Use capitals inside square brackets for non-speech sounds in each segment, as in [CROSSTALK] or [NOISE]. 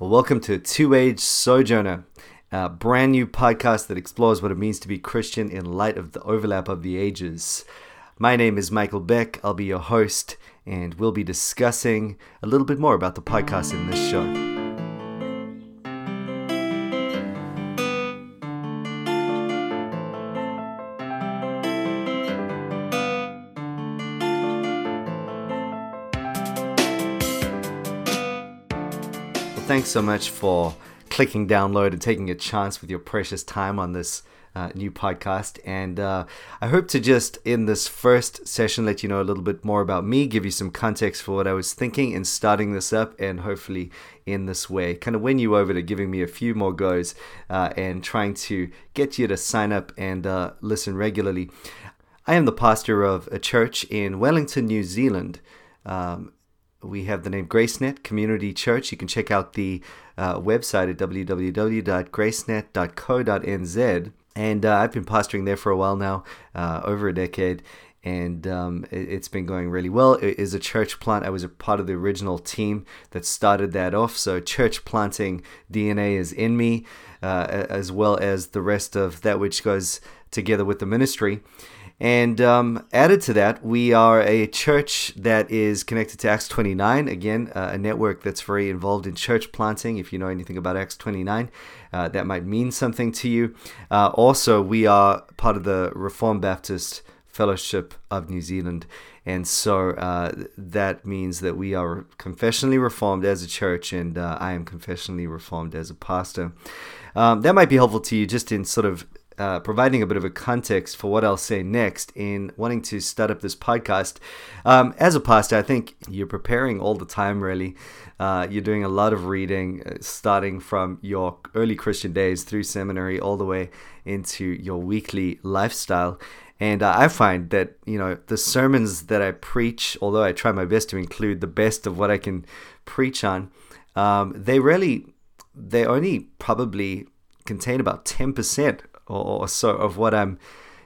Well, welcome to Two Age Sojourner, a brand new podcast that explores what it means to be Christian in light of the overlap of the ages. My name is Michael Beck. I'll be your host, and we'll be discussing a little bit more about the podcast in this show. Thanks so much for clicking download and taking a chance with your precious time on this uh, new podcast. And uh, I hope to just in this first session let you know a little bit more about me, give you some context for what I was thinking in starting this up, and hopefully in this way, kind of win you over to giving me a few more goes uh, and trying to get you to sign up and uh, listen regularly. I am the pastor of a church in Wellington, New Zealand. Um, we have the name GraceNet Community Church. You can check out the uh, website at www.gracenet.co.nz. And uh, I've been pastoring there for a while now, uh, over a decade, and um, it, has been going really well. It is a church plant. I was a part of the original team that started that off. So, church planting DNA is in me, uh, as well as the rest of that which goes together with the ministry. And um, added to that, we are a church that is connected to Acts 29. Again, uh, a network that's very involved in church planting. If you know anything about Acts 29, uh, that might mean something to you. Uh, also, we are part of the Reformed Baptist Fellowship of New Zealand. And so uh, that means that we are confessionally reformed as a church, and uh, I am confessionally reformed as a pastor. Um, that might be helpful to you just in sort of uh, providing a bit of a context for what I'll say next in wanting to start up this podcast. Um, as a pastor, I think you're preparing all the time, really. Uh, you're doing a lot of reading, uh, starting from your early Christian days through seminary all the way into your weekly lifestyle. And uh, I find that, you know, the sermons that I preach, although I try my best to include the best of what I can preach on, um, they really, they only probably contain about 10% or, so of what I'm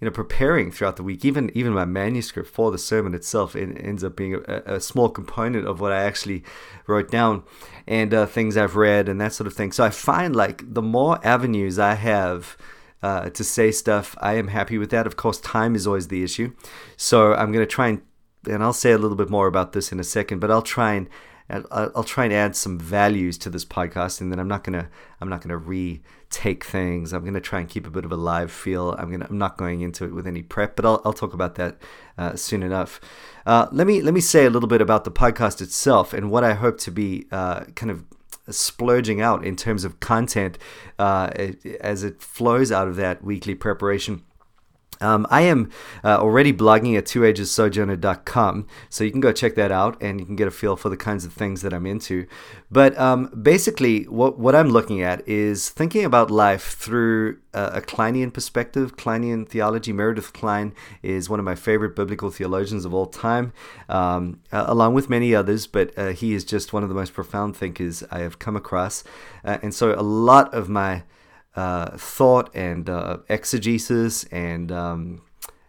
you know preparing throughout the week. Even even my manuscript for the sermon itself it ends up being a, a small component of what i actually wrote down and uh, things i've read and that sort of thing. So i find like the more avenues i have uh, to say stuff i am happy with that. Of course time is always the issue. So i'm going to try and and i'll say a little bit more about this in a second but i'll try and I'll try and add some values to this podcast, and then I'm not gonna I'm not gonna retake things. I'm gonna try and keep a bit of a live feel. I'm gonna I'm not going into it with any prep, but I'll, I'll talk about that uh, soon enough. Uh, let me let me say a little bit about the podcast itself and what I hope to be uh, kind of splurging out in terms of content uh, as it flows out of that weekly preparation. Um, I am uh, already blogging at twoagessojourner.com, so you can go check that out and you can get a feel for the kinds of things that I'm into. But um, basically, what, what I'm looking at is thinking about life through a, a Klinean perspective, Klinean theology. Meredith Kline is one of my favorite biblical theologians of all time, um, uh, along with many others, but uh, he is just one of the most profound thinkers I have come across. Uh, and so a lot of my uh, thought and uh, exegesis and um,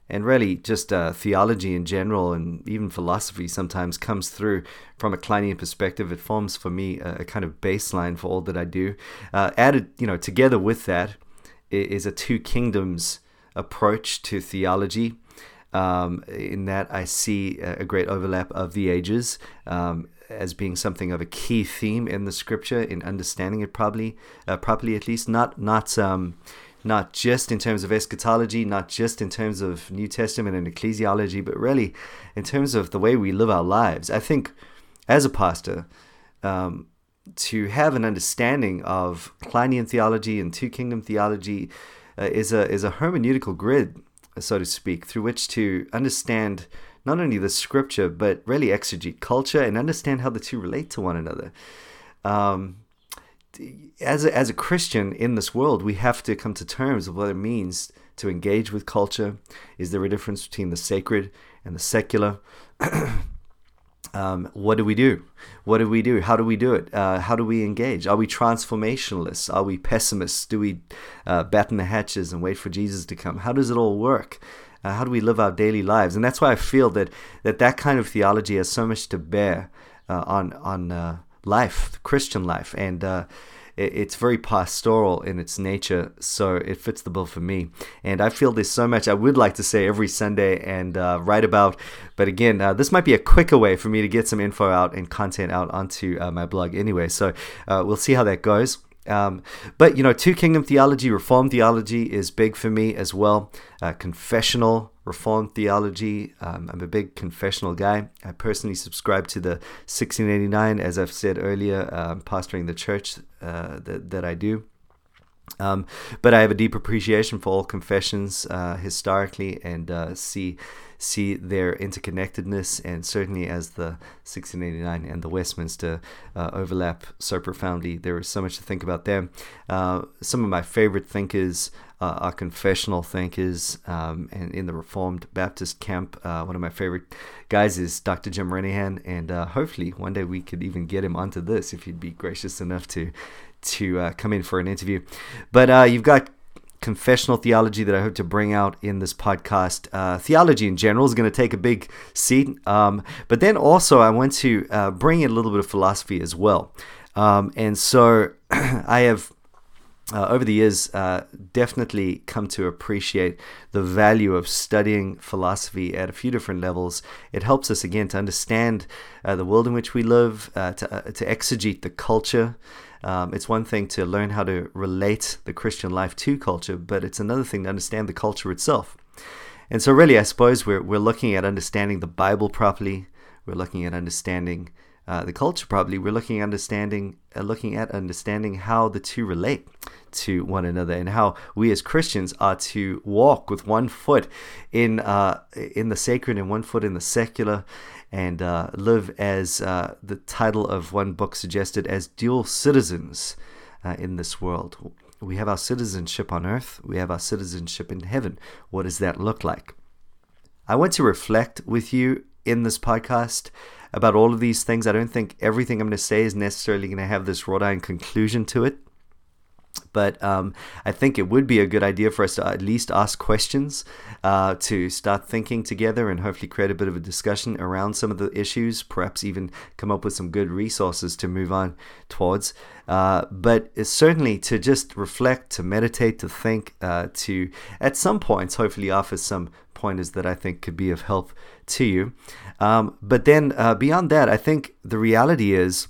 and really just uh, theology in general and even philosophy sometimes comes through from a Klinean perspective. It forms for me a, a kind of baseline for all that I do. Uh, added, you know, together with that is a two kingdoms approach to theology. Um, in that I see a great overlap of the ages. Um, as being something of a key theme in the scripture in understanding it probably uh, properly at least not not um, not just in terms of eschatology, not just in terms of New Testament and ecclesiology, but really in terms of the way we live our lives. I think as a pastor, um, to have an understanding of Klinean theology and two kingdom theology uh, is a is a hermeneutical grid, so to speak, through which to understand not only the scripture, but really exegete culture and understand how the two relate to one another. Um, as a, as a Christian in this world, we have to come to terms with what it means to engage with culture. Is there a difference between the sacred and the secular? [CLEARS THROAT] um, what do we do? What do we do? How do we do it? Uh, how do we engage? Are we transformationalists? Are we pessimists? Do we uh, batten the hatches and wait for Jesus to come? How does it all work? Uh, how do we live our daily lives? And that's why I feel that that, that kind of theology has so much to bear uh, on on uh, life, Christian life, and uh, it's very pastoral in its nature, so it fits the bill for me. And I feel there's so much I would like to say every Sunday and uh, write about, but again, this might be a quicker way for me to get some info out and content out onto my blog anyway. So we'll see how that goes. Um, but you know, two kingdom theology, reformed theology is big for me as well. Uh, confessional reformed theology. Um, I'm a big confessional guy. I personally subscribe to the 1689, as I've said earlier, um, pastoring the church uh, that that I do. Um, but I have a deep appreciation for all confessions uh, historically and uh, see see their interconnectedness, and certainly as the 1689 and the Westminster uh, overlap so profoundly, there is so much to think about there. Uh, some of my favorite thinkers uh, are confessional thinkers, um, and in the Reformed Baptist camp, uh, one of my favorite guys is Dr. Jim Renihan, and uh, hopefully one day we could even get him onto this if he'd be gracious enough to to uh, come in for an interview. But you've got confessional theology that I hope to bring out in this podcast. Uh, theology in general is going to take a big seat, um, but then also I want to uh, bring in a little bit of philosophy as well. Um, and so [CLEARS THROAT] I have. Uh, over the years, uh, definitely come to appreciate the value of studying philosophy at a few different levels. It helps us again to understand uh, the world in which we live, uh, to, to exegete the culture um, it's one thing to learn how to relate the Christian life to culture, but it's another thing to understand the culture itself. And so, really, I suppose we're, we're looking at understanding the Bible properly. We're looking at understanding uh, the culture probably We're looking understanding, uh, looking at understanding how the two relate to one another, and how we as Christians are to walk with one foot in uh, in the sacred and one foot in the secular, and uh, live as uh, the title of one book suggested as dual citizens in this world. We have our citizenship on earth, we have our citizenship in heaven. What does that look like? I want to reflect with you in this podcast about all of these things. I don't think everything I'm going to say is necessarily going to have this wrought iron conclusion to it. But um, I think it would be a good idea for us to at least ask questions, uh, to start thinking together, and hopefully create a bit of a discussion around some of the issues. Perhaps even come up with some good resources to move on towards. Uh, but certainly to just reflect, to meditate, to think, uh, to at some points hopefully offer some pointers that I think could be of help to you. Um, but then uh, beyond that, I think the reality is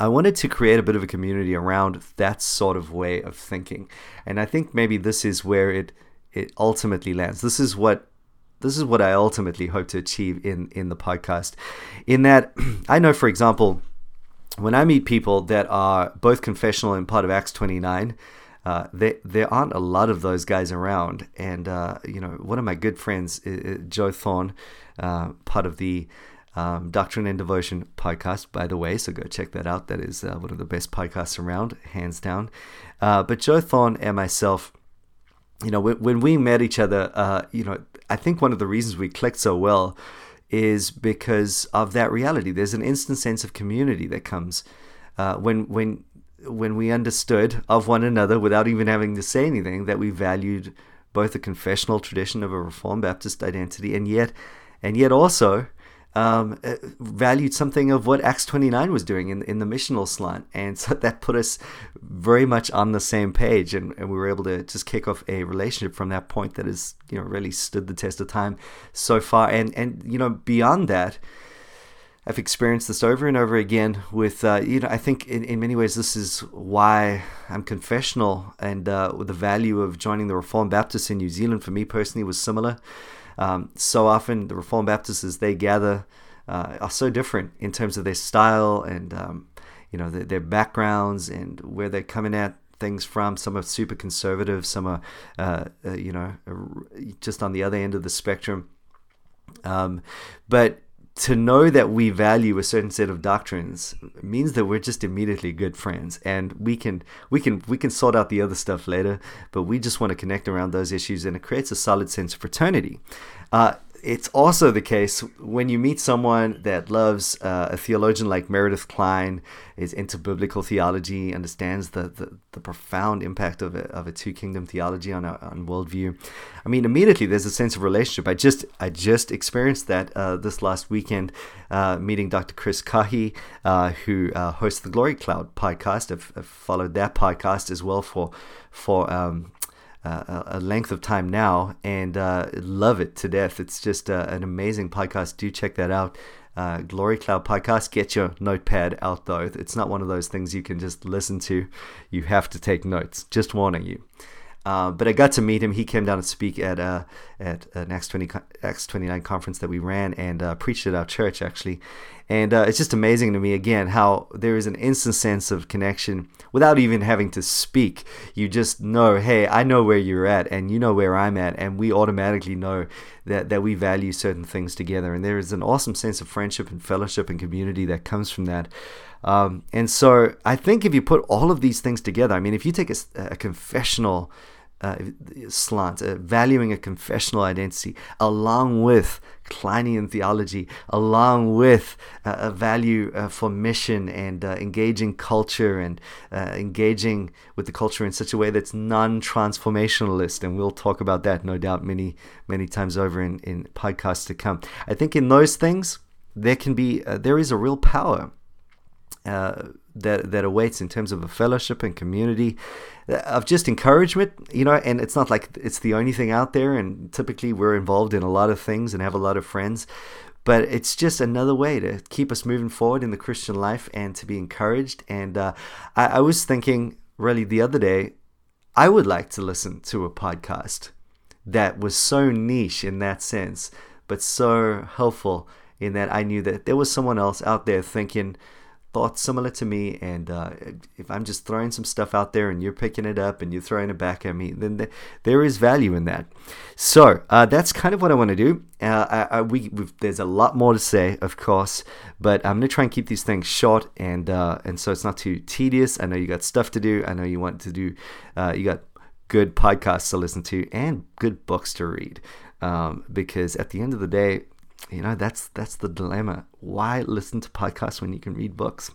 I wanted to create a bit of a community around that sort of way of thinking. And I think maybe this is where it it ultimately lands. This is what this is what I ultimately hope to achieve in in the podcast. In that [CLEARS THROAT] I know for example when I meet people that are both confessional and part of Acts 29, uh, there there aren't a lot of those guys around. And uh, you know, one of my good friends, uh, Joe Thorn, uh, part of the um, Doctrine and Devotion podcast, by the way. So go check that out. That is uh, one of the best podcasts around, hands down. Uh, but Joe Thorn and myself, you know, when, when we met each other, uh, you know, I think one of the reasons we clicked so well is because of that reality. There's an instant sense of community that comes uh, when when when we understood of one another without even having to say anything that we valued both the confessional tradition of a Reformed Baptist identity and yet and yet also um, uh, valued something of what Acts 29 was doing in, in the missional slant. And so that put us very much on the same page. And, and we were able to just kick off a relationship from that point that has, you know, really stood the test of time so far. And, and you know, beyond that, I've experienced this over and over again with, uh, you know, I think in, in many ways this is why I'm confessional and uh, the value of joining the Reformed Baptists in New Zealand for me personally was similar. Um, so often, the Reformed Baptists, as they gather, uh, are so different in terms of their style and um, you know their, their, backgrounds and where they're coming at things from. Some are super conservative, some are uh, uh, you know just on the other end of the spectrum. Um, but to know that we value a certain set of doctrines means that we're just immediately good friends and we can we can we can sort out the other stuff later but we just want to connect around those issues and it creates a solid sense of fraternity. Uh, it's also the case when you meet someone that loves uh, a theologian like Meredith Kline, is into biblical theology, understands the, the, the profound impact of a, of a two kingdom theology on, a, on worldview. I mean, immediately there's a sense of relationship. I just I just experienced that uh, this last weekend, uh, meeting Dr. Chris Caughey, uh, who uh, hosts the Glory Cloud podcast. I've, I've, followed that podcast as well for for um, uh, a length of time now and uh, love it to death. It's just uh, an amazing podcast. Do check that out. Uh, Glory Cloud podcast. Get your notepad out though. It's not one of those things you can just listen to. You have to take notes. Just warning you. Uh, but I got to meet him. He came down to speak at uh, at an Acts twenty Acts twenty nine conference that we ran and uh, preached at our church actually, and uh, it's just amazing to me again how there is an instant sense of connection without even having to speak. You just know, hey, I know where you're at, and you know where I'm at, and we automatically know that that we value certain things together, and there is an awesome sense of friendship and fellowship and community that comes from that. Um, and so I think if you put all of these things together, I mean, if you take a, a confessional uh, slant, uh, valuing a confessional identity, along with Klinean theology, along with uh, a value uh, for mission and uh, engaging culture and uh, engaging with the culture in such a way that's non-transformationalist. And we'll talk about that, no doubt, many many times over in in podcasts to come. I think in those things there can be there is a real power uh, that that awaits in terms of a fellowship and community uh, of just encouragement you know and it's not like it's the only thing out there and typically we're involved in a lot of things and have a lot of friends but it's just another way to keep us moving forward in the christian life and to be encouraged and uh, I, I was thinking really the other day i would like to listen to a podcast that was so niche in that sense but so helpful in that i knew that there was someone else out there thinking thoughts similar to me and uh, if i'm just throwing some stuff out there and you're picking it up and you're throwing it back at me then th- there is value in that. So uh, that's kind of what i want to do. Uh, I, I, we, there's a lot more to say of course but i'm going to try and keep these things short and uh, and so it's not too tedious. I know you got stuff to do. I know you want to do uh, you got good podcasts to listen to and good books to read. Um, because at the end of the day you know that's that's the dilemma. Why listen to podcasts when you can read books?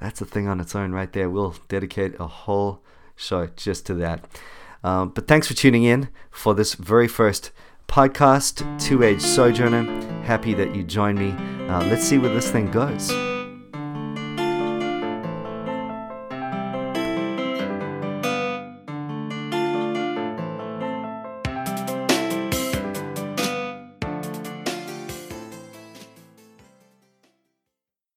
That's a thing on its own right there. We'll dedicate a whole show just to that. Um, but thanks for tuning in for this very first podcast two age sojourner. Happy that you joined me. Uh, let's see where this thing goes